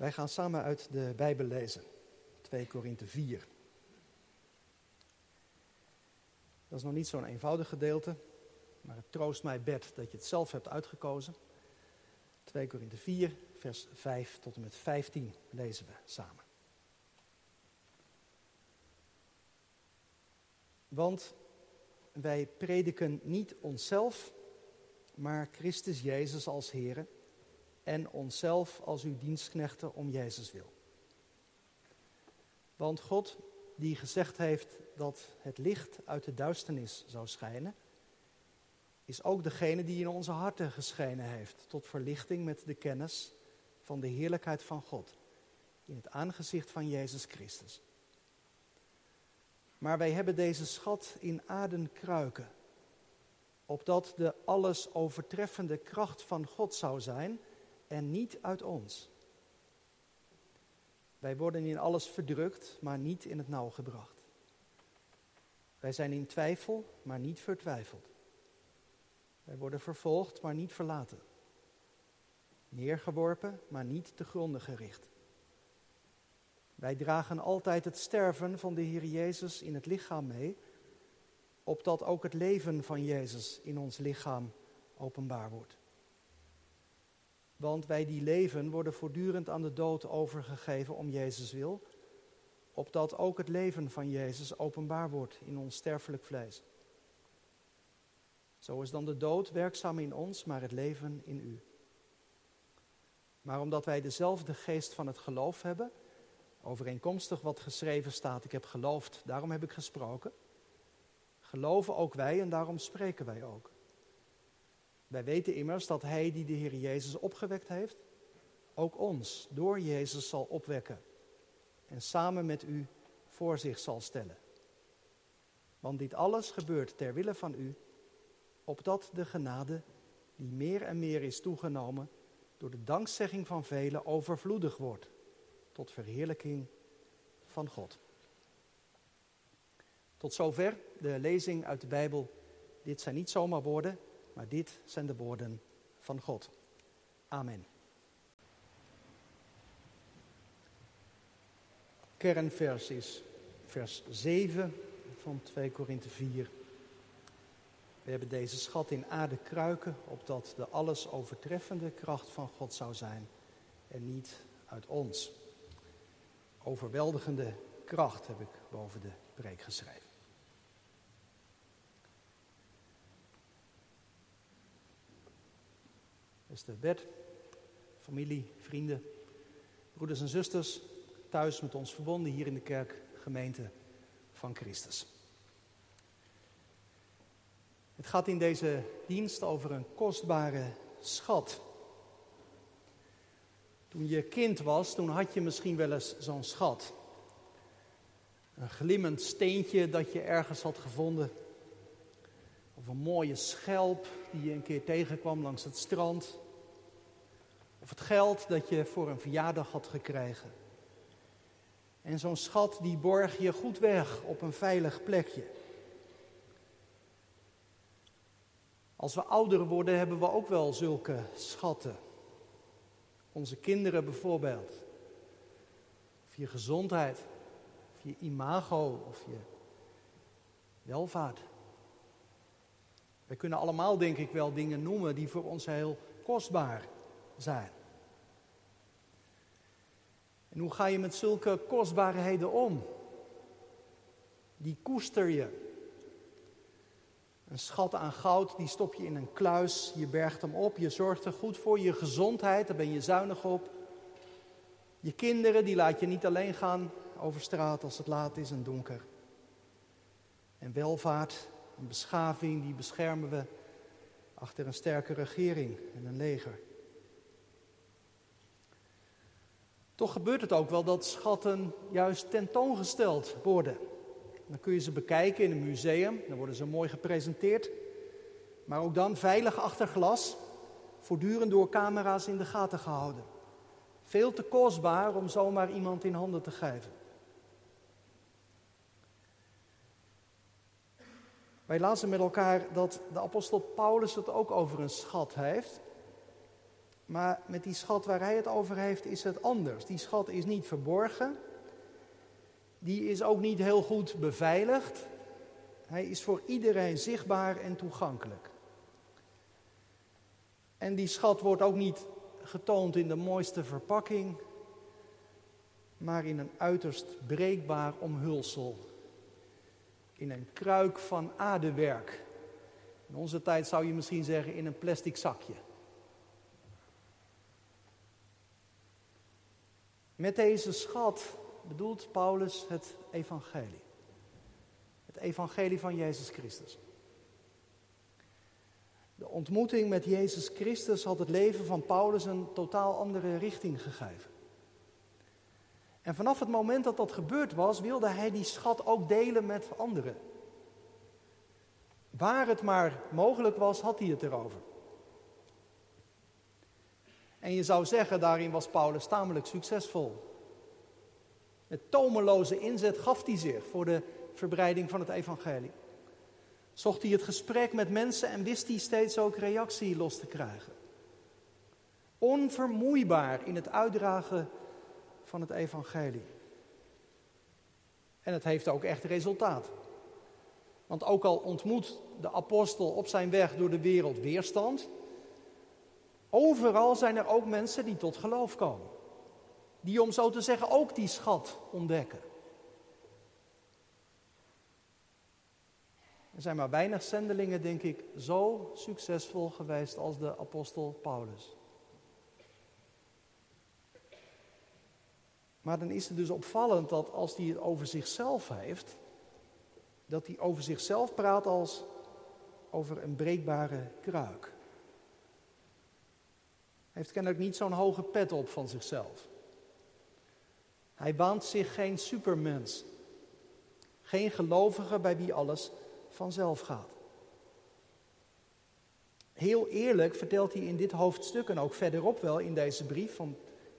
Wij gaan samen uit de Bijbel lezen, 2 Korinthe 4. Dat is nog niet zo'n eenvoudig gedeelte, maar het troost mij bed dat je het zelf hebt uitgekozen. 2 Korinthe 4, vers 5 tot en met 15 lezen we samen. Want wij prediken niet onszelf, maar Christus Jezus als Here en onszelf als uw dienstknechten om Jezus wil. Want God, die gezegd heeft dat het licht uit de duisternis zou schijnen, is ook degene die in onze harten geschenen heeft tot verlichting met de kennis van de heerlijkheid van God in het aangezicht van Jezus Christus. Maar wij hebben deze schat in aarden kruiken, opdat de alles overtreffende kracht van God zou zijn en niet uit ons. Wij worden in alles verdrukt, maar niet in het nauw gebracht. Wij zijn in twijfel, maar niet vertwijfeld. Wij worden vervolgd, maar niet verlaten. Neergeworpen, maar niet te gronden gericht. Wij dragen altijd het sterven van de Heer Jezus in het lichaam mee, opdat ook het leven van Jezus in ons lichaam openbaar wordt. Want wij die leven worden voortdurend aan de dood overgegeven om Jezus wil, opdat ook het leven van Jezus openbaar wordt in ons sterfelijk vlees. Zo is dan de dood werkzaam in ons, maar het leven in u. Maar omdat wij dezelfde geest van het geloof hebben, overeenkomstig wat geschreven staat, ik heb geloofd, daarom heb ik gesproken, geloven ook wij en daarom spreken wij ook. Wij weten immers dat Hij die de Heer Jezus opgewekt heeft, ook ons door Jezus zal opwekken en samen met u voor zich zal stellen. Want dit alles gebeurt ter wille van u, opdat de genade, die meer en meer is toegenomen, door de dankzegging van velen overvloedig wordt, tot verheerlijking van God. Tot zover de lezing uit de Bijbel. Dit zijn niet zomaar woorden, maar dit zijn de woorden van God. Amen. Kernvers is vers 7 van 2 Korinthe 4. We hebben deze schat in aarde kruiken, opdat de alles overtreffende kracht van God zou zijn en niet uit ons. Overweldigende kracht heb ik boven de preek geschreven. Beste Bert, familie, vrienden, broeders en zusters, thuis met ons verbonden hier in de kerk, gemeente van Christus. Het gaat in deze dienst over een kostbare schat. Toen je kind was, toen had je misschien wel eens zo'n schat. Een glimmend steentje dat je ergens had gevonden. Of een mooie schelp die je een keer tegenkwam langs het strand. Of het geld dat je voor een verjaardag had gekregen. En zo'n schat die borg je goed weg op een veilig plekje. Als we ouder worden hebben we ook wel zulke schatten. Onze kinderen bijvoorbeeld. Of je gezondheid. Of je imago. Of je welvaart. We kunnen allemaal denk ik wel dingen noemen die voor ons heel kostbaar zijn. En hoe ga je met zulke kostbaarheden om? Die koester je. Een schat aan goud, die stop je in een kluis, je bergt hem op, je zorgt er goed voor. Je gezondheid, daar ben je zuinig op. Je kinderen, die laat je niet alleen gaan over straat als het laat is en donker. En welvaart en beschaving, die beschermen we achter een sterke regering en een leger. Toch gebeurt het ook wel dat schatten juist tentoongesteld worden. Dan kun je ze bekijken in een museum, dan worden ze mooi gepresenteerd. Maar ook dan veilig achter glas, voortdurend door camera's in de gaten gehouden. Veel te kostbaar om zomaar iemand in handen te geven. Wij lazen met elkaar dat de apostel Paulus het ook over een schat heeft. Maar met die schat waar hij het over heeft is het anders. Die schat is niet verborgen. Die is ook niet heel goed beveiligd. Hij is voor iedereen zichtbaar en toegankelijk. En die schat wordt ook niet getoond in de mooiste verpakking, maar in een uiterst breekbaar omhulsel. In een kruik van aardewerk. In onze tijd zou je misschien zeggen in een plastic zakje. Met deze schat bedoelt Paulus het evangelie. Het evangelie van Jezus Christus. De ontmoeting met Jezus Christus had het leven van Paulus een totaal andere richting gegeven. En vanaf het moment dat dat gebeurd was, wilde hij die schat ook delen met anderen. Waar het maar mogelijk was, had hij het erover. En je zou zeggen, daarin was Paulus tamelijk succesvol. Met tomeloze inzet gaf hij zich voor de verbreiding van het evangelie. Zocht hij het gesprek met mensen en wist hij steeds ook reactie los te krijgen. Onvermoeibaar in het uitdragen van het evangelie. En het heeft ook echt resultaat. Want ook al ontmoet de apostel op zijn weg door de wereld weerstand, overal zijn er ook mensen die tot geloof komen. Die om zo te zeggen ook die schat ontdekken. Er zijn maar weinig zendelingen, denk ik, zo succesvol geweest als de apostel Paulus. Maar dan is het dus opvallend dat als hij het over zichzelf heeft, dat hij over zichzelf praat als over een breekbare kruik. Hij heeft kennelijk niet zo'n hoge pet op van zichzelf. Hij waant zich geen supermens. Geen gelovige bij wie alles vanzelf gaat. Heel eerlijk vertelt hij in dit hoofdstuk en ook verderop wel in deze brief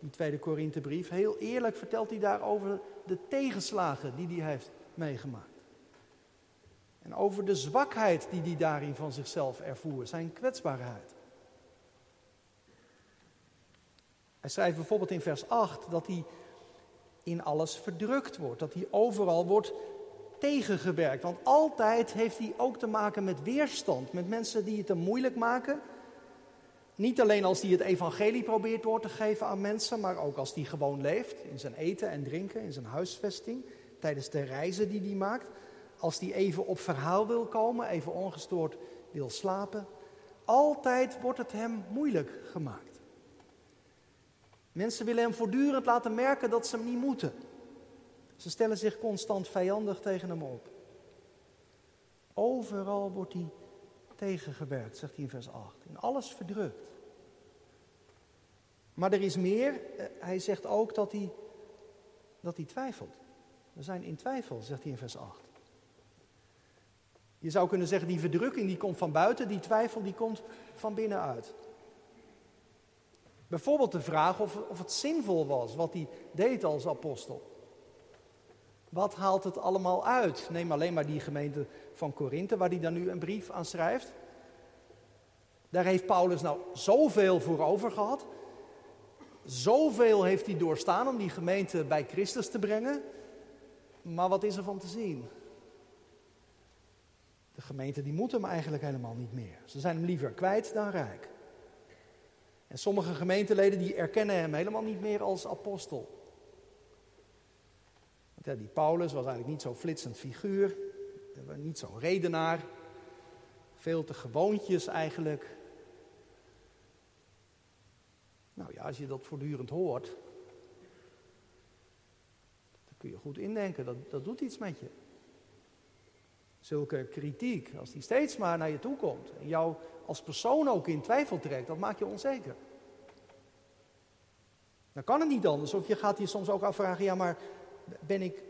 die tweede Korinthebrief, heel eerlijk vertelt hij daarover de tegenslagen die hij heeft meegemaakt. En over de zwakheid die hij daarin van zichzelf ervoer, zijn kwetsbaarheid. Hij schrijft bijvoorbeeld in vers 8 dat hij in alles verdrukt wordt, dat hij overal wordt tegengewerkt. Want altijd heeft hij ook te maken met weerstand, met mensen die het hem moeilijk maken. Niet alleen als hij het evangelie probeert door te geven aan mensen, maar ook als hij gewoon leeft, in zijn eten en drinken, in zijn huisvesting, tijdens de reizen die hij maakt. Als hij even op verhaal wil komen, even ongestoord wil slapen. Altijd wordt het hem moeilijk gemaakt. Mensen willen hem voortdurend laten merken dat ze hem niet moeten. Ze stellen zich constant vijandig tegen hem op. Overal wordt hij tegengewerkt, zegt hij in vers 8. In alles verdrukt. Maar er is meer. Eh, hij zegt ook dat hij, dat hij twijfelt. We zijn in twijfel, zegt hij in vers 8. Je zou kunnen zeggen, die verdrukking die komt van buiten, die twijfel die komt van binnenuit. Bijvoorbeeld de vraag of, of het zinvol was wat hij deed als apostel. Wat haalt het allemaal uit? Neem alleen maar die gemeente van Korinthe, waar hij dan nu een brief aan schrijft. Daar heeft Paulus nou zoveel voor over gehad. Zoveel heeft hij doorstaan om die gemeente bij Christus te brengen. Maar wat is er van te zien? De gemeente die moet hem eigenlijk helemaal niet meer. Ze zijn hem liever kwijt dan rijk. En sommige gemeenteleden die erkennen hem helemaal niet meer als apostel. Ja, die Paulus was eigenlijk niet zo'n flitsend figuur, niet zo'n redenaar, veel te gewoontjes eigenlijk. Nou ja, als je dat voortdurend hoort, dan kun je goed indenken, dat, dat doet iets met je. Zulke kritiek, als die steeds maar naar je toe komt en jou als persoon ook in twijfel trekt, dat maakt je onzeker. Dan kan het niet anders. Of je gaat je soms ook afvragen, ja maar ben ik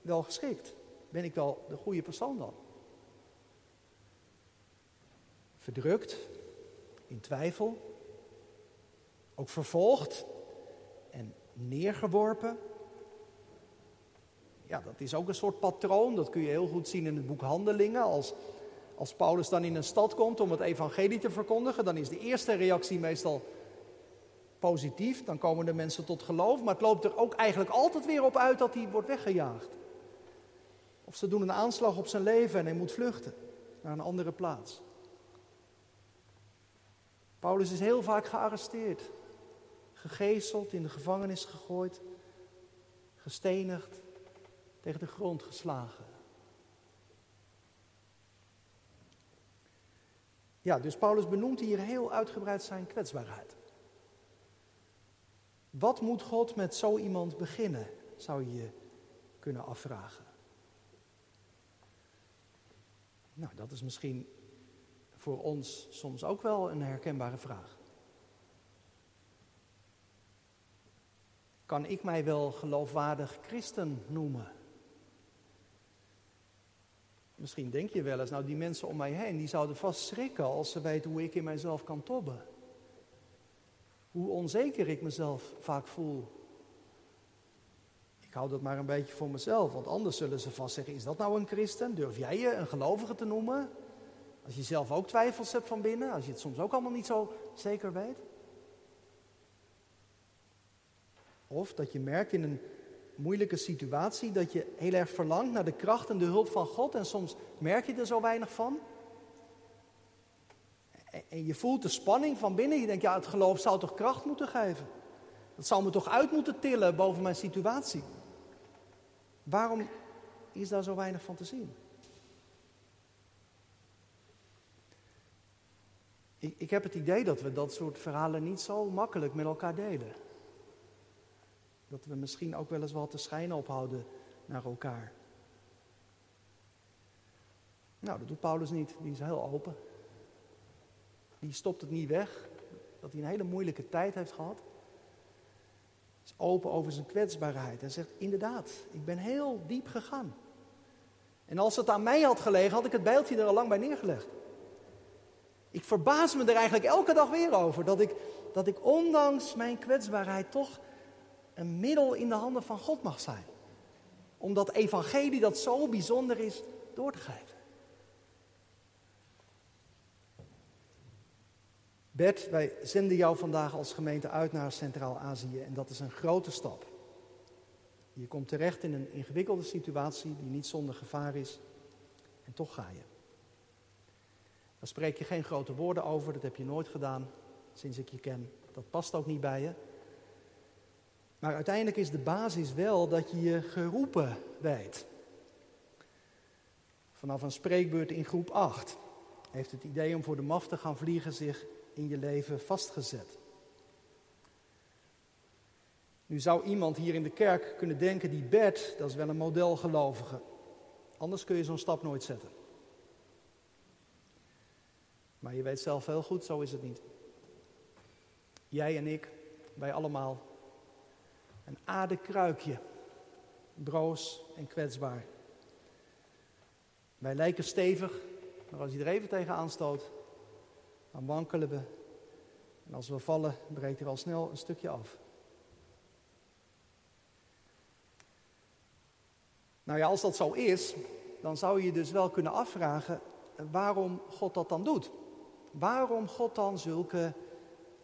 wel geschikt? Ben ik wel de goede persoon dan? Verdrukt, in twijfel, ook vervolgd en neergeworpen. Ja, dat is ook een soort patroon. Dat kun je heel goed zien in het boek Handelingen. Als, als Paulus dan in een stad komt om het evangelie te verkondigen, dan is de eerste reactie meestal positief, dan komen de mensen tot geloof, maar het loopt er ook eigenlijk altijd weer op uit dat hij wordt weggejaagd. Of ze doen een aanslag op zijn leven en hij moet vluchten naar een andere plaats. Paulus is heel vaak gearresteerd, gegezeld, in de gevangenis gegooid, gestenigd, tegen de grond geslagen. Ja, dus Paulus benoemt hier heel uitgebreid zijn kwetsbaarheid. Wat moet God met zo iemand beginnen, zou je je kunnen afvragen. Nou, dat is misschien voor ons soms ook wel een herkenbare vraag. Kan ik mij wel geloofwaardig christen noemen? Misschien denk je wel eens, nou die mensen om mij heen, die zouden vast schrikken als ze weten hoe ik in mijzelf kan tobben. Hoe onzeker ik mezelf vaak voel. Ik hou dat maar een beetje voor mezelf, want anders zullen ze vast zeggen, is dat nou een christen? Durf jij je een gelovige te noemen? Als je zelf ook twijfels hebt van binnen, als je het soms ook allemaal niet zo zeker weet. Of dat je merkt in een moeilijke situatie dat je heel erg verlangt naar de kracht en de hulp van God en soms merk je er zo weinig van. En je voelt de spanning van binnen. Je denkt, ja, het geloof zou toch kracht moeten geven? Dat zou me toch uit moeten tillen boven mijn situatie? Waarom is daar zo weinig van te zien? Ik, ik heb het idee dat we dat soort verhalen niet zo makkelijk met elkaar delen. Dat we misschien ook wel eens wat te schijnen ophouden naar elkaar. Nou, dat doet Paulus niet. Die is heel open. Die stopt het niet weg. Dat hij een hele moeilijke tijd heeft gehad. Is open over zijn kwetsbaarheid. Hij zegt, inderdaad, ik ben heel diep gegaan. En als het aan mij had gelegen, had ik het bijltje er al lang bij neergelegd. Ik verbaas me er eigenlijk elke dag weer over. Dat ik, dat ik ondanks mijn kwetsbaarheid toch een middel in de handen van God mag zijn. Om dat evangelie dat zo bijzonder is door te geven. Bert, wij zenden jou vandaag als gemeente uit naar Centraal-Azië en dat is een grote stap. Je komt terecht in een ingewikkelde situatie die niet zonder gevaar is en toch ga je. Daar spreek je geen grote woorden over, dat heb je nooit gedaan sinds ik je ken. Dat past ook niet bij je. Maar uiteindelijk is de basis wel dat je je geroepen weet. Vanaf een spreekbeurt in groep 8 heeft het idee om voor de maf te gaan vliegen zich in je leven vastgezet. Nu zou iemand hier in de kerk kunnen denken, die Bert, dat is wel een modelgelovige. Anders kun je zo'n stap nooit zetten. Maar je weet zelf heel goed, zo is het niet. Jij en ik, wij allemaal, een aardekruikje, broos en kwetsbaar. Wij lijken stevig, maar als je er even tegenaan stoot, dan wankelen we. En als we vallen, breekt er al snel een stukje af. Nou ja, als dat zo is, dan zou je je dus wel kunnen afvragen waarom God dat dan doet. Waarom God dan zulke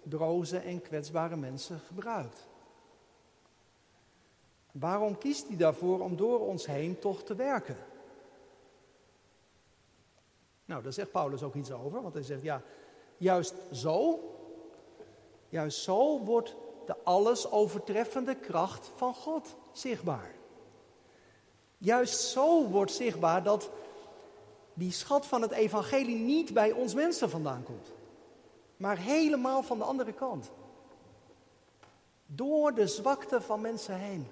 broze en kwetsbare mensen gebruikt. Waarom kiest hij daarvoor om door ons heen toch te werken? Nou, daar zegt Paulus ook iets over, want hij zegt ja, juist zo, juist zo wordt de alles overtreffende kracht van God zichtbaar. Juist zo wordt zichtbaar dat die schat van het evangelie niet bij ons mensen vandaan komt, maar helemaal van de andere kant. Door de zwakte van mensen heen.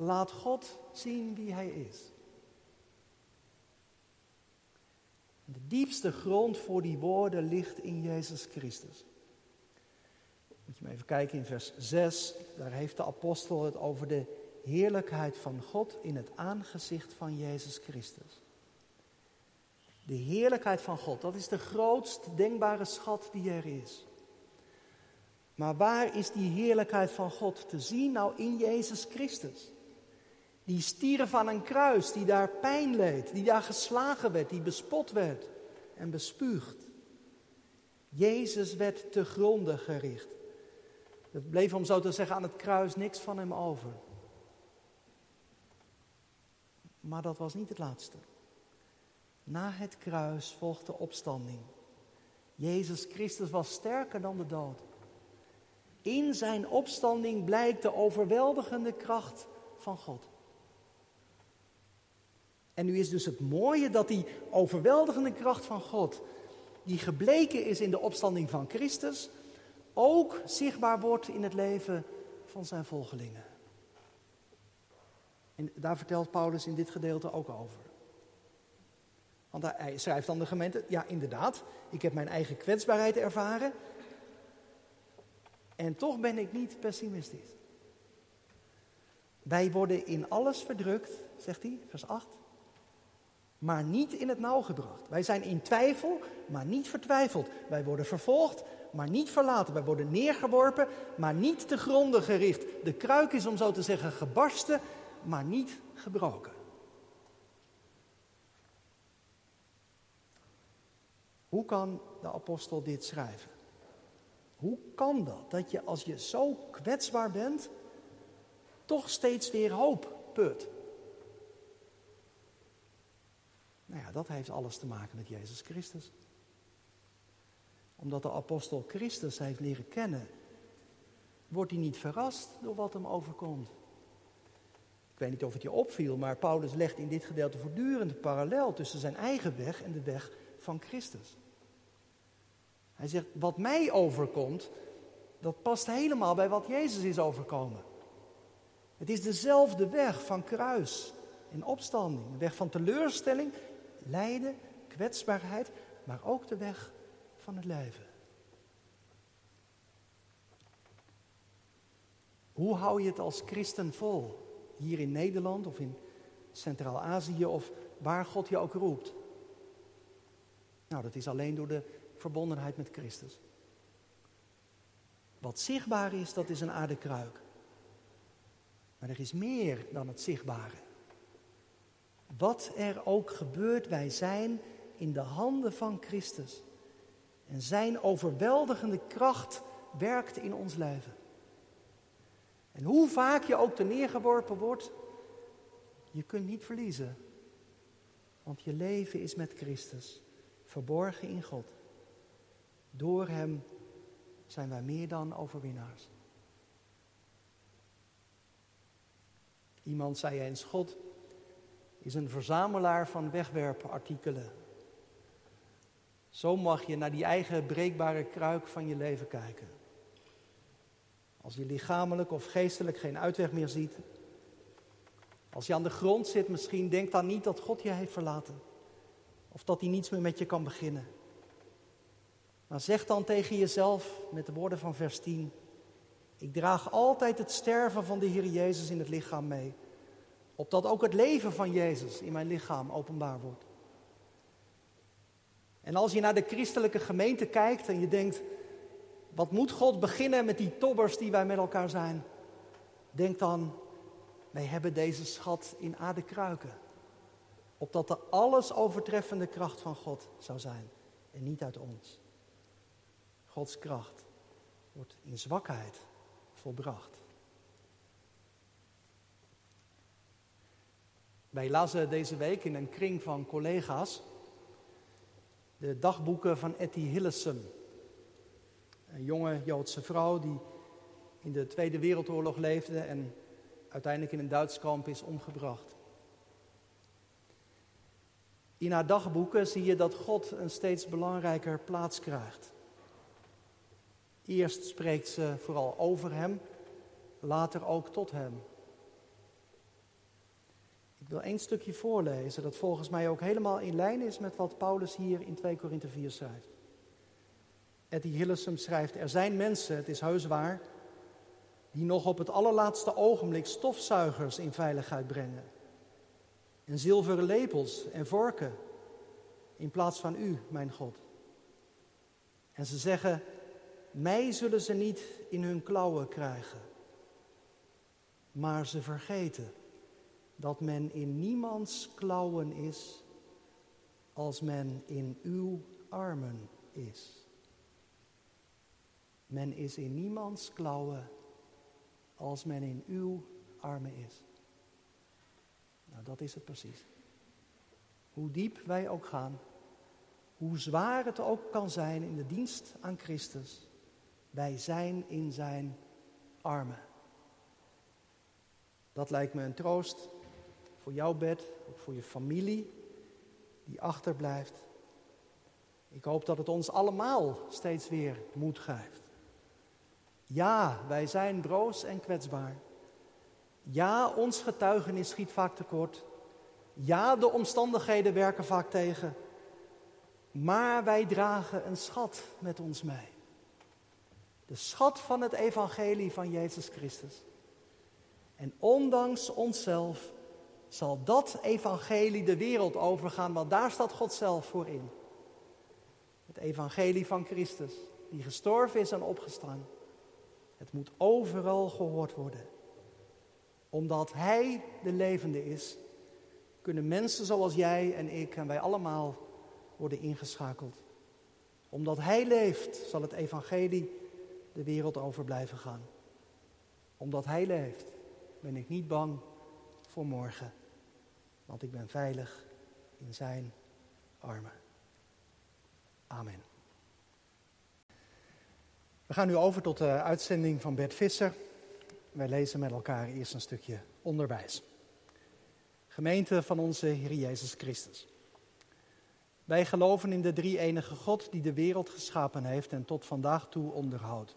Laat God zien wie Hij is. De diepste grond voor die woorden ligt in Jezus Christus. Moet je maar even kijken in vers 6. Daar heeft de apostel het over de heerlijkheid van God in het aangezicht van Jezus Christus. De heerlijkheid van God, dat is de grootst denkbare schat die er is. Maar waar is die heerlijkheid van God te zien? Nou, in Jezus Christus. Die stierf aan een kruis, die daar pijn leed, die daar geslagen werd, die bespot werd en bespuugd. Jezus werd te gronden gericht. Er bleef, om zo te zeggen, aan het kruis niks van hem over. Maar dat was niet het laatste. Na het kruis volgde opstanding. Jezus Christus was sterker dan de dood. In zijn opstanding blijkt de overweldigende kracht van God. En nu is dus het mooie dat die overweldigende kracht van God, die gebleken is in de opstanding van Christus, ook zichtbaar wordt in het leven van zijn volgelingen. En daar vertelt Paulus in dit gedeelte ook over. Want hij schrijft aan de gemeente, ja inderdaad, ik heb mijn eigen kwetsbaarheid ervaren. En toch ben ik niet pessimistisch. Wij worden in alles verdrukt, zegt hij, vers 8, maar niet in het nauw gebracht. Wij zijn in twijfel, maar niet vertwijfeld. Wij worden vervolgd, maar niet verlaten. Wij worden neergeworpen, maar niet te gronden gericht. De kruik is, om zo te zeggen, gebarsten, maar niet gebroken. Hoe kan de apostel dit schrijven? Hoe kan dat? Dat je als je zo kwetsbaar bent, toch steeds weer hoop put. Nou ja, dat heeft alles te maken met Jezus Christus. Omdat de apostel Christus heeft leren kennen, wordt hij niet verrast door wat hem overkomt. Ik weet niet of het je opviel, maar Paulus legt in dit gedeelte voortdurend een parallel tussen zijn eigen weg en de weg van Christus. Hij zegt, wat mij overkomt, dat past helemaal bij wat Jezus is overkomen. Het is dezelfde weg van kruis en opstanding. Een weg van teleurstelling, lijden, kwetsbaarheid, maar ook de weg van het leven. Hoe hou je het als christen vol? Hier in Nederland of in Centraal-Azië of waar God je ook roept? Nou, dat is alleen door de verbondenheid met Christus. Wat zichtbaar is, dat is een aardekruik. Maar er is meer dan het zichtbare. Wat er ook gebeurt, wij zijn in de handen van Christus. En zijn overweldigende kracht werkt in ons leven. En hoe vaak je ook neergeworpen wordt, je kunt niet verliezen. Want je leven is met Christus, verborgen in God. Door Hem zijn wij meer dan overwinnaars. Iemand zei eens, God is een verzamelaar van wegwerpartikelen. Zo mag je naar die eigen breekbare kruik van je leven kijken. Als je lichamelijk of geestelijk geen uitweg meer ziet. Als je aan de grond zit misschien, denk dan niet dat God je heeft verlaten. Of dat hij niets meer met je kan beginnen. Maar zeg dan tegen jezelf met de woorden van vers 10. Ik draag altijd het sterven van de Heer Jezus in het lichaam mee. Opdat ook het leven van Jezus in mijn lichaam openbaar wordt. En als je naar de christelijke gemeente kijkt en je denkt, wat moet God beginnen met die tobbers die wij met elkaar zijn? Denk dan, wij hebben deze schat in aarde kruiken. Opdat de alles overtreffende kracht van God zou zijn en niet uit ons. Gods kracht wordt in zwakheid volbracht. Wij lazen deze week in een kring van collega's de dagboeken van Etty Hillesum. Een jonge Joodse vrouw die in de Tweede Wereldoorlog leefde en uiteindelijk in een Duits kamp is omgebracht. In haar dagboeken zie je dat God een steeds belangrijker plaats krijgt. Eerst spreekt ze vooral over hem, later ook tot hem. Ik wil één stukje voorlezen dat volgens mij ook helemaal in lijn is met wat Paulus hier in 2 Korinthe 4 schrijft. Eddie Hillesum schrijft, er zijn mensen, het is heus waar, die nog op het allerlaatste ogenblik stofzuigers in veiligheid brengen. En zilveren lepels en vorken in plaats van u, mijn God. En ze zeggen, mij zullen ze niet in hun klauwen krijgen. Maar ze vergeten dat men in niemands klauwen is als men in uw armen is. Men is in niemands klauwen als men in uw armen is. Nou, dat is het precies. Hoe diep wij ook gaan, hoe zwaar het ook kan zijn in de dienst aan Christus, wij zijn in zijn armen. Dat lijkt me een troost voor jouw bed, ook voor je familie die achterblijft. Ik hoop dat het ons allemaal steeds weer moed geeft. Ja, wij zijn broos en kwetsbaar. Ja, ons getuigenis schiet vaak tekort. Ja, de omstandigheden werken vaak tegen. Maar wij dragen een schat met ons mee. De schat van het evangelie van Jezus Christus. En ondanks onszelf zal dat evangelie de wereld overgaan, want daar staat God zelf voor in. Het evangelie van Christus, die gestorven is en opgestaan. Het moet overal gehoord worden. Omdat Hij de levende is, kunnen mensen zoals jij en ik en wij allemaal worden ingeschakeld. Omdat Hij leeft, zal het evangelie de wereld over blijven gaan. Omdat Hij leeft, ben ik niet bang voor morgen. Want ik ben veilig in Zijn armen. Amen. We gaan nu over tot de uitzending van Bert Visser. Wij lezen met elkaar eerst een stukje onderwijs. Gemeente van onze Heer Jezus Christus. Wij geloven in de drie-enige God die de wereld geschapen heeft en tot vandaag toe onderhoudt.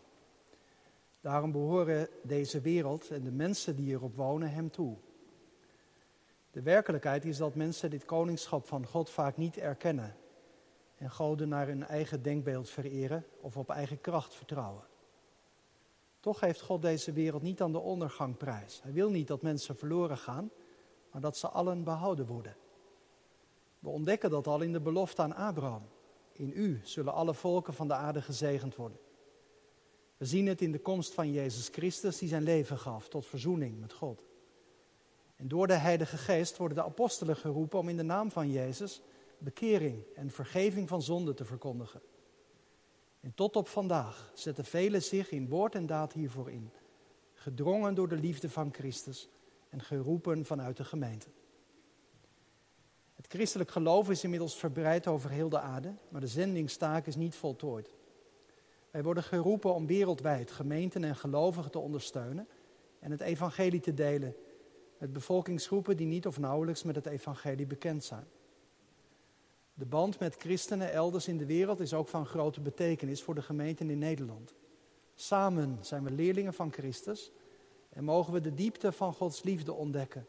Daarom behoren deze wereld en de mensen die erop wonen hem toe. De werkelijkheid is dat mensen dit koningschap van God vaak niet erkennen en goden naar hun eigen denkbeeld vereren of op eigen kracht vertrouwen. Toch heeft God deze wereld niet aan de ondergang prijs. Hij wil niet dat mensen verloren gaan, maar dat ze allen behouden worden. We ontdekken dat al in de belofte aan Abraham. In u zullen alle volken van de aarde gezegend worden. We zien het in de komst van Jezus Christus, die zijn leven gaf tot verzoening met God. En door de Heilige Geest worden de apostelen geroepen om in de naam van Jezus bekering en vergeving van zonde te verkondigen. En tot op vandaag zetten velen zich in woord en daad hiervoor in, gedrongen door de liefde van Christus en geroepen vanuit de gemeente. Het christelijk geloof is inmiddels verbreid over heel de aarde, maar de zendingstaak is niet voltooid. Wij worden geroepen om wereldwijd gemeenten en gelovigen te ondersteunen en het evangelie te delen met bevolkingsgroepen die niet of nauwelijks met het evangelie bekend zijn. De band met christenen elders in de wereld is ook van grote betekenis voor de gemeenten in Nederland. Samen zijn we leerlingen van Christus en mogen we de diepte van Gods liefde ontdekken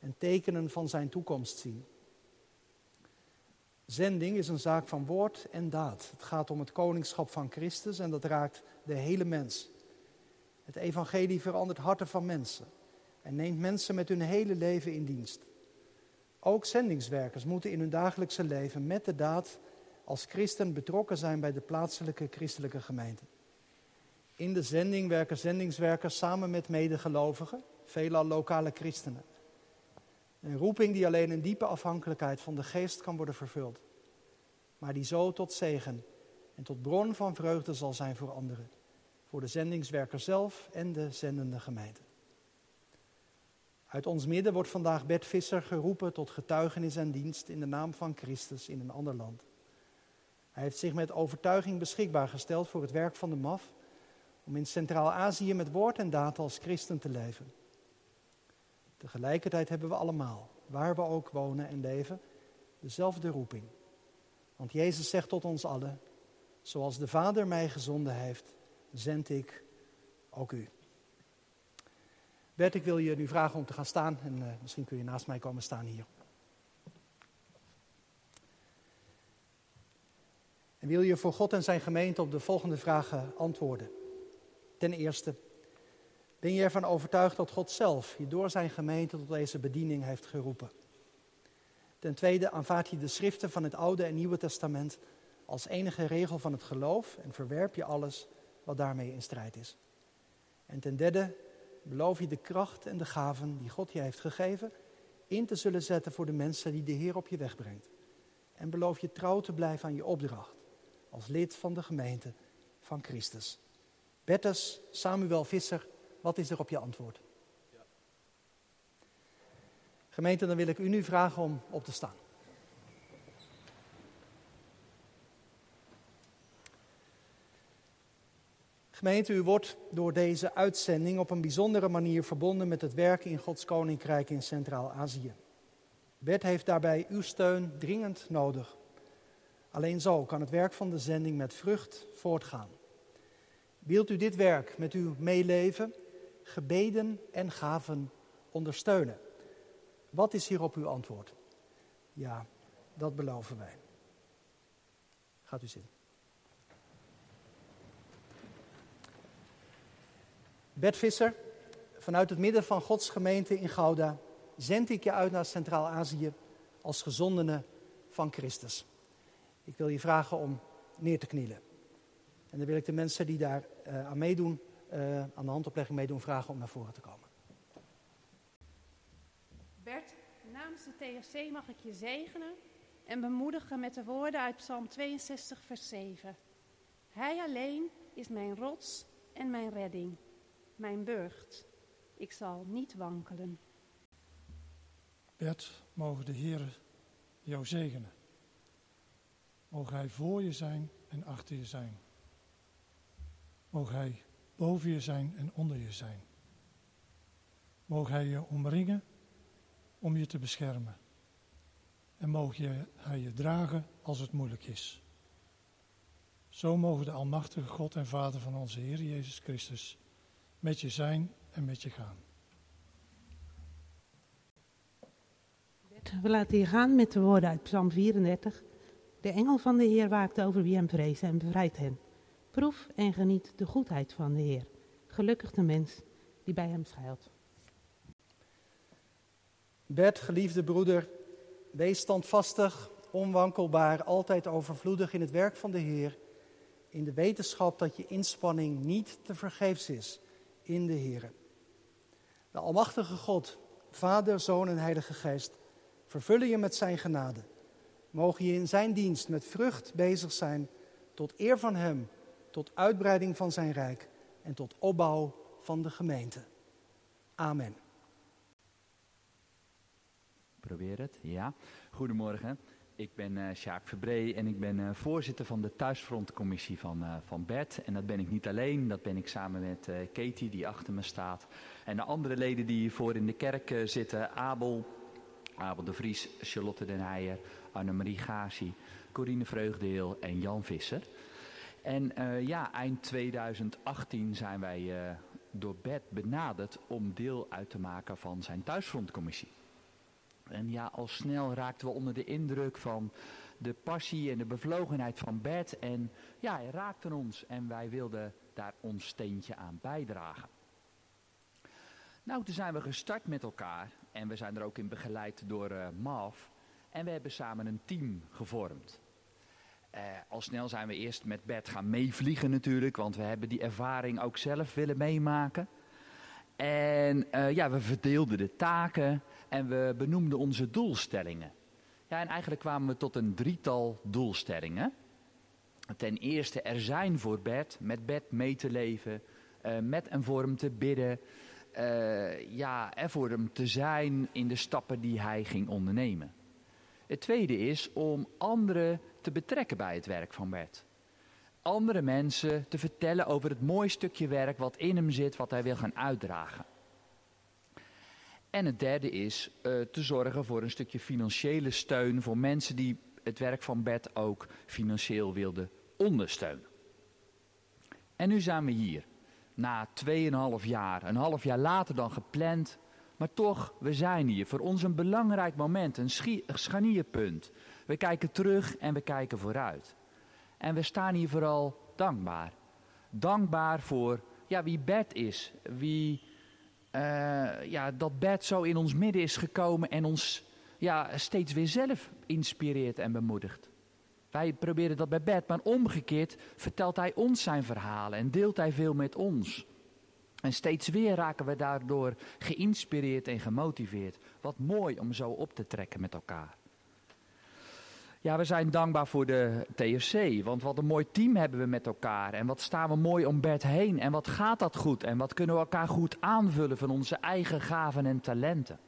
en tekenen van Zijn toekomst zien. Zending is een zaak van woord en daad. Het gaat om het koningschap van Christus en dat raakt de hele mens. Het evangelie verandert harten van mensen en neemt mensen met hun hele leven in dienst. Ook zendingswerkers moeten in hun dagelijkse leven met de daad als christen betrokken zijn bij de plaatselijke christelijke gemeente. In de zending werken zendingswerkers samen met medegelovigen, veelal lokale christenen. Een roeping die alleen in diepe afhankelijkheid van de geest kan worden vervuld, maar die zo tot zegen en tot bron van vreugde zal zijn voor anderen, voor de zendingswerker zelf en de zendende gemeente. Uit ons midden wordt vandaag Bert Visser geroepen tot getuigenis en dienst in de naam van Christus in een ander land. Hij heeft zich met overtuiging beschikbaar gesteld voor het werk van de MAF om in Centraal-Azië met woord en daad als christen te leven. Tegelijkertijd hebben we allemaal, waar we ook wonen en leven, dezelfde roeping. Want Jezus zegt tot ons allen, zoals de Vader mij gezonden heeft, zend ik ook u. Bert, ik wil je nu vragen om te gaan staan en uh, misschien kun je naast mij komen staan hier. En wil je voor God en zijn gemeente op de volgende vragen antwoorden. Ten eerste, ben je ervan overtuigd dat God zelf je door zijn gemeente tot deze bediening heeft geroepen? Ten tweede, aanvaard je de schriften van het Oude en Nieuwe Testament als enige regel van het geloof en verwerp je alles wat daarmee in strijd is? En ten derde, beloof je de kracht en de gaven die God je heeft gegeven in te zullen zetten voor de mensen die de Heer op je weg brengt. En beloof je trouw te blijven aan je opdracht als lid van de gemeente van Christus. Bertus Samuel Visser, wat is er op je antwoord? Gemeente, dan wil ik u nu vragen om op te staan. Gemeente, u wordt door deze uitzending op een bijzondere manier verbonden met het werken in Gods Koninkrijk in Centraal-Azië. Bert heeft daarbij uw steun dringend nodig. Alleen zo kan het werk van de zending met vrucht voortgaan. Wilt u dit werk met uw meeleven, gebeden en gaven ondersteunen? Wat is hierop uw antwoord? Ja, dat beloven wij. Gaat u zitten. Bert Visser, vanuit het midden van Gods gemeente in Gouda zend ik je uit naar Centraal-Azië als gezondene van Christus. Ik wil je vragen om neer te knielen. En dan wil ik de mensen die daar uh, aan meedoen, uh, aan de handoplegging meedoen, vragen om naar voren te komen. Bert, namens de TFC mag ik je zegenen en bemoedigen met de woorden uit Psalm 62, vers 7. Hij alleen is mijn rots en mijn redding, mijn burcht. Ik zal niet wankelen. Bert, mogen de Heer jou zegenen. Mogen Hij voor je zijn en achter je zijn. Mogen Hij boven je zijn en onder je zijn. Mogen Hij je omringen om je te beschermen. En mogen Hij je dragen als het moeilijk is. Zo mogen de Almachtige God en Vader van onze Heer Jezus Christus met je zijn en met je gaan. We laten je gaan met de woorden uit Psalm 34. De engel van de Heer waakt over wie hem vrezen en bevrijdt hen. Proef en geniet de goedheid van de Heer. Gelukkig de mens die bij hem schuilt. Bert, geliefde broeder, wees standvastig, onwankelbaar, altijd overvloedig in het werk van de Heer. In de wetenschap dat je inspanning niet te vergeefs is in de Heer. De Almachtige God, Vader, Zoon en Heilige Geest vervullen je met Zijn genade. Mogen je in Zijn dienst met vrucht bezig zijn tot eer van Hem, tot uitbreiding van Zijn rijk en tot opbouw van de gemeente. Amen. Probeer het, ja. Goedemorgen. Ik ben uh, Sjaak Verbree en ik ben uh, voorzitter van de thuisfrontcommissie van, uh, van Bert. En dat ben ik niet alleen, dat ben ik samen met Katie die achter me staat. En de andere leden die hiervoor in de kerk zitten, Abel, Abel de Vries, Charlotte den Heijer, Annemarie Gazi, Corine Vreugdeel en Jan Visser. En ja, eind 2018 zijn wij door Bert benaderd om deel uit te maken van zijn thuisfrontcommissie. En ja, al snel raakten we onder de indruk van de passie en de bevlogenheid van Bert. En ja, hij raakte ons en wij wilden daar ons steentje aan bijdragen. Nou, toen zijn we gestart met elkaar en we zijn er ook in begeleid door uh, Marv. En we hebben samen een team gevormd. Uh, al snel zijn we eerst met Bert gaan meevliegen natuurlijk, want we hebben die ervaring ook zelf willen meemaken. En uh, ja, we verdeelden de taken en we benoemden onze doelstellingen. Ja, en eigenlijk kwamen we tot een drietal doelstellingen. Ten eerste er zijn voor Bert, met Bert mee te leven, uh, met en voor hem te bidden. Uh, ja, er voor hem te zijn in de stappen die hij ging ondernemen. Het tweede is om anderen te betrekken bij het werk van Bert. Andere mensen te vertellen over het mooie stukje werk wat in hem zit, wat hij wil gaan uitdragen. En het derde is uh, te zorgen voor een stukje financiële steun voor mensen die het werk van Bert ook financieel wilden ondersteunen. En nu zijn we hier, na 2,5 jaar, een half jaar later dan gepland, maar toch, we zijn hier. Voor ons een belangrijk moment, een scharnierpunt. We kijken terug en we kijken vooruit. En we staan hier vooral dankbaar. Dankbaar voor ja, wie Bert is, wie uh, ja, dat Bert zo in ons midden is gekomen en ons ja, steeds weer zelf inspireert en bemoedigt. Wij proberen dat bij Bert, maar omgekeerd vertelt hij ons zijn verhalen en deelt hij veel met ons. En steeds weer raken we daardoor geïnspireerd en gemotiveerd. Wat mooi om zo op te trekken met elkaar. Ja, we zijn dankbaar voor de TFC. Want wat een mooi team hebben we met elkaar. En wat staan we mooi om Bert heen. En wat gaat dat goed. En wat kunnen we elkaar goed aanvullen van onze eigen gaven en talenten.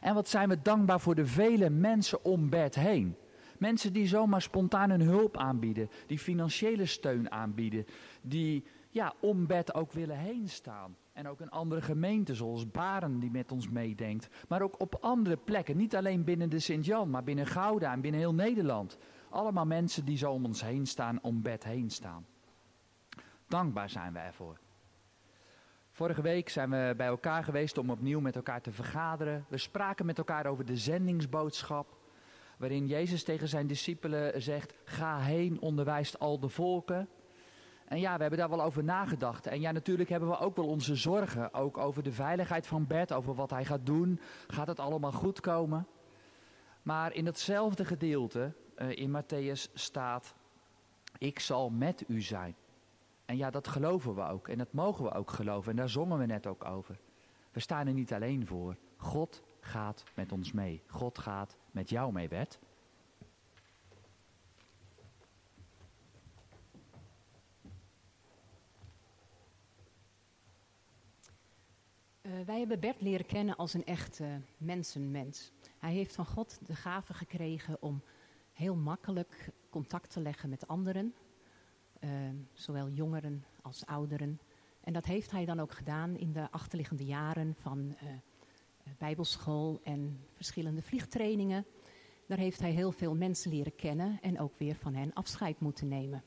En wat zijn we dankbaar voor de vele mensen om Bert heen. Mensen die zomaar spontaan hun hulp aanbieden. Die financiële steun aanbieden. Die ja, om Bert ook willen heen staan. En ook een andere gemeente zoals Baren die met ons meedenkt. Maar ook op andere plekken. Niet alleen binnen de Sint-Jan, maar binnen Gouda en binnen heel Nederland. Allemaal mensen die zo om ons heen staan, om bed heen staan. Dankbaar zijn wij ervoor. Vorige week zijn we bij elkaar geweest om opnieuw met elkaar te vergaderen. We spraken met elkaar over de zendingsboodschap. Waarin Jezus tegen zijn discipelen zegt: Ga heen, onderwijst al de volken. En ja, we hebben daar wel over nagedacht. En ja, natuurlijk hebben we ook wel onze zorgen. Ook over de veiligheid van Bert, over wat hij gaat doen. Gaat het allemaal goed komen? Maar in hetzelfde gedeelte uh, in Matthäus staat: Ik zal met u zijn. En ja, dat geloven we ook. En dat mogen we ook geloven. En daar zongen we net ook over. We staan er niet alleen voor. God gaat met ons mee. God gaat met jou mee, Bert. Wij hebben Bert leren kennen als een echte mensenmens. Hij heeft van God de gave gekregen om heel makkelijk contact te leggen met anderen, uh, zowel jongeren als ouderen. En dat heeft hij dan ook gedaan in de achterliggende jaren van uh, bijbelschool en verschillende vliegtrainingen. Daar heeft hij heel veel mensen leren kennen en ook weer van hen afscheid moeten nemen.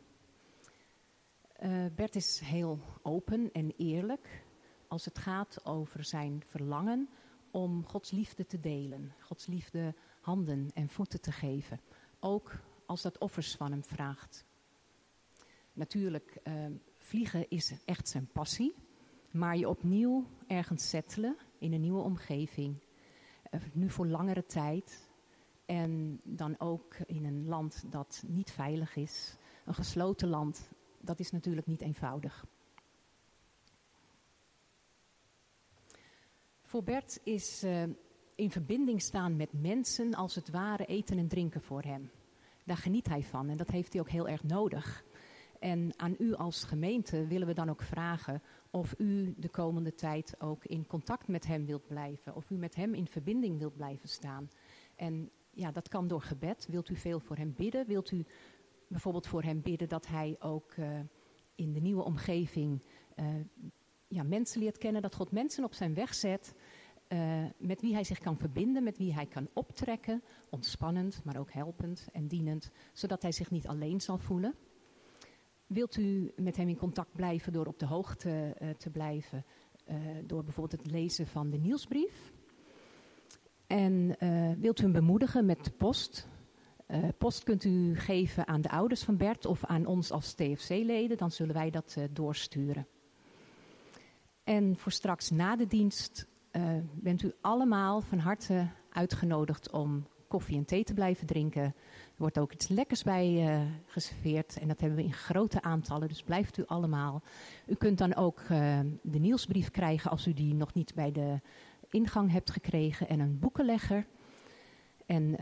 Bert is heel open en eerlijk als het gaat over zijn verlangen om Gods liefde te delen. Gods liefde handen en voeten te geven. Ook als dat offers van hem vraagt. Natuurlijk, uh, vliegen is echt zijn passie. Maar je opnieuw ergens settelen in een nieuwe omgeving. Uh, nu voor langere tijd. En dan ook in een land dat niet veilig is. Een gesloten land. Dat is natuurlijk niet eenvoudig. Voor Bert is uh, in verbinding staan met mensen als het ware eten en drinken voor hem. Daar geniet hij van en dat heeft hij ook heel erg nodig. En aan u als gemeente willen we dan ook vragen of u de komende tijd ook in contact met hem wilt blijven. Of u met hem in verbinding wilt blijven staan. En ja, dat kan door gebed. Wilt u veel voor hem bidden? Wilt u bijvoorbeeld voor hem bidden dat hij ook uh, in de nieuwe omgeving uh, ja, mensen leert kennen, dat God mensen op zijn weg zet uh, met wie hij zich kan verbinden, met wie hij kan optrekken, ontspannend, maar ook helpend en dienend, zodat hij zich niet alleen zal voelen. Wilt u met hem in contact blijven door op de hoogte uh, te blijven, uh, door bijvoorbeeld het lezen van de nieuwsbrief? En wilt u hem bemoedigen met de post? post kunt u geven aan de ouders van Bert of aan ons als TFC-leden, dan zullen wij dat doorsturen. En voor straks na de dienst uh, bent u allemaal van harte uitgenodigd om koffie en thee te blijven drinken. Er wordt ook iets lekkers bij uh, geserveerd en dat hebben we in grote aantallen, dus blijft u allemaal. U kunt dan ook uh, de nieuwsbrief krijgen als u die nog niet bij de ingang hebt gekregen en een boekenlegger. En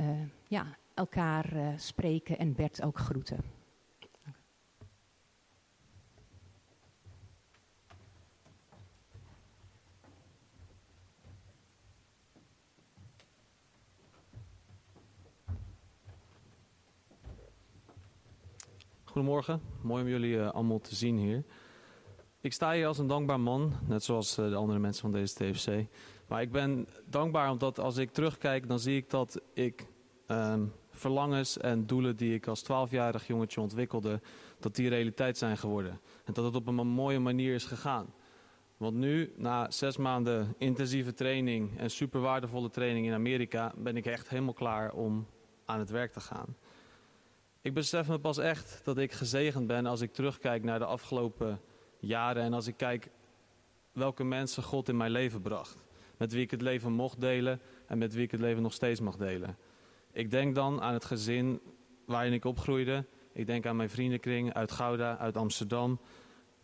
ja, elkaar spreken en Bert ook groeten. Goedemorgen, mooi om jullie uh, allemaal te zien hier. Ik sta hier als een dankbaar man, net zoals uh, de andere mensen van deze TFC. Maar ik ben dankbaar omdat als ik terugkijk, dan zie ik dat ik um, verlangens en doelen die ik als 12-jarig jongetje ontwikkelde, dat die realiteit zijn geworden. En dat het op een mooie manier is gegaan. Want nu, na zes maanden intensieve training en super waardevolle training in Amerika, ben ik echt helemaal klaar om aan het werk te gaan. Ik besef me pas echt dat ik gezegend ben als ik terugkijk naar de afgelopen jaren en als ik kijk welke mensen God in mijn leven bracht. Met wie ik het leven mocht delen en met wie ik het leven nog steeds mag delen. Ik denk dan aan het gezin waarin ik opgroeide. Ik denk aan mijn vriendenkring uit Gouda, uit Amsterdam,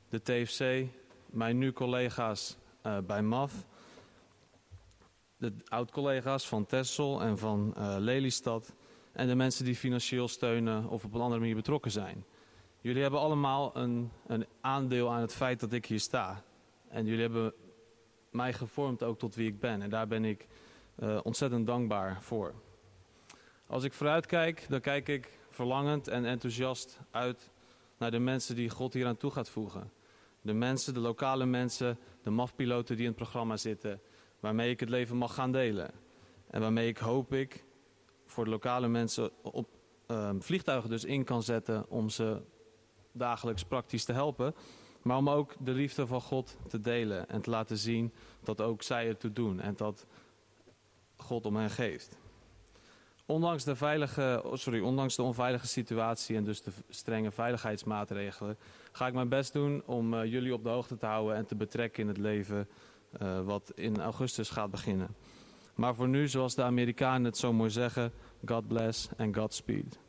de TFC, mijn nu collega's uh, bij MAF, de oud-collega's van Tessel en van uh, Lelystad. En de mensen die financieel steunen of op een andere manier betrokken zijn. Jullie hebben allemaal een, een aandeel aan het feit dat ik hier sta. En jullie hebben mij gevormd ook tot wie ik ben. En daar ben ik uh, ontzettend dankbaar voor. Als ik vooruit kijk, dan kijk ik verlangend en enthousiast uit naar de mensen die God hier aan toe gaat voegen. De mensen, de lokale mensen, de mafpiloten die in het programma zitten, waarmee ik het leven mag gaan delen. En waarmee ik hoop ik voor de lokale mensen op uh, vliegtuigen dus in kan zetten om ze dagelijks praktisch te helpen. Maar om ook de liefde van God te delen en te laten zien dat ook zij ertoe doen en dat God om hen geeft. Ondanks de, veilige, oh, sorry, ondanks de onveilige situatie en dus de strenge veiligheidsmaatregelen, ga ik mijn best doen om uh, jullie op de hoogte te houden en te betrekken in het leven uh, wat in augustus gaat beginnen. Maar voor nu, zoals de Amerikanen het zo mooi zeggen, God bless and Godspeed.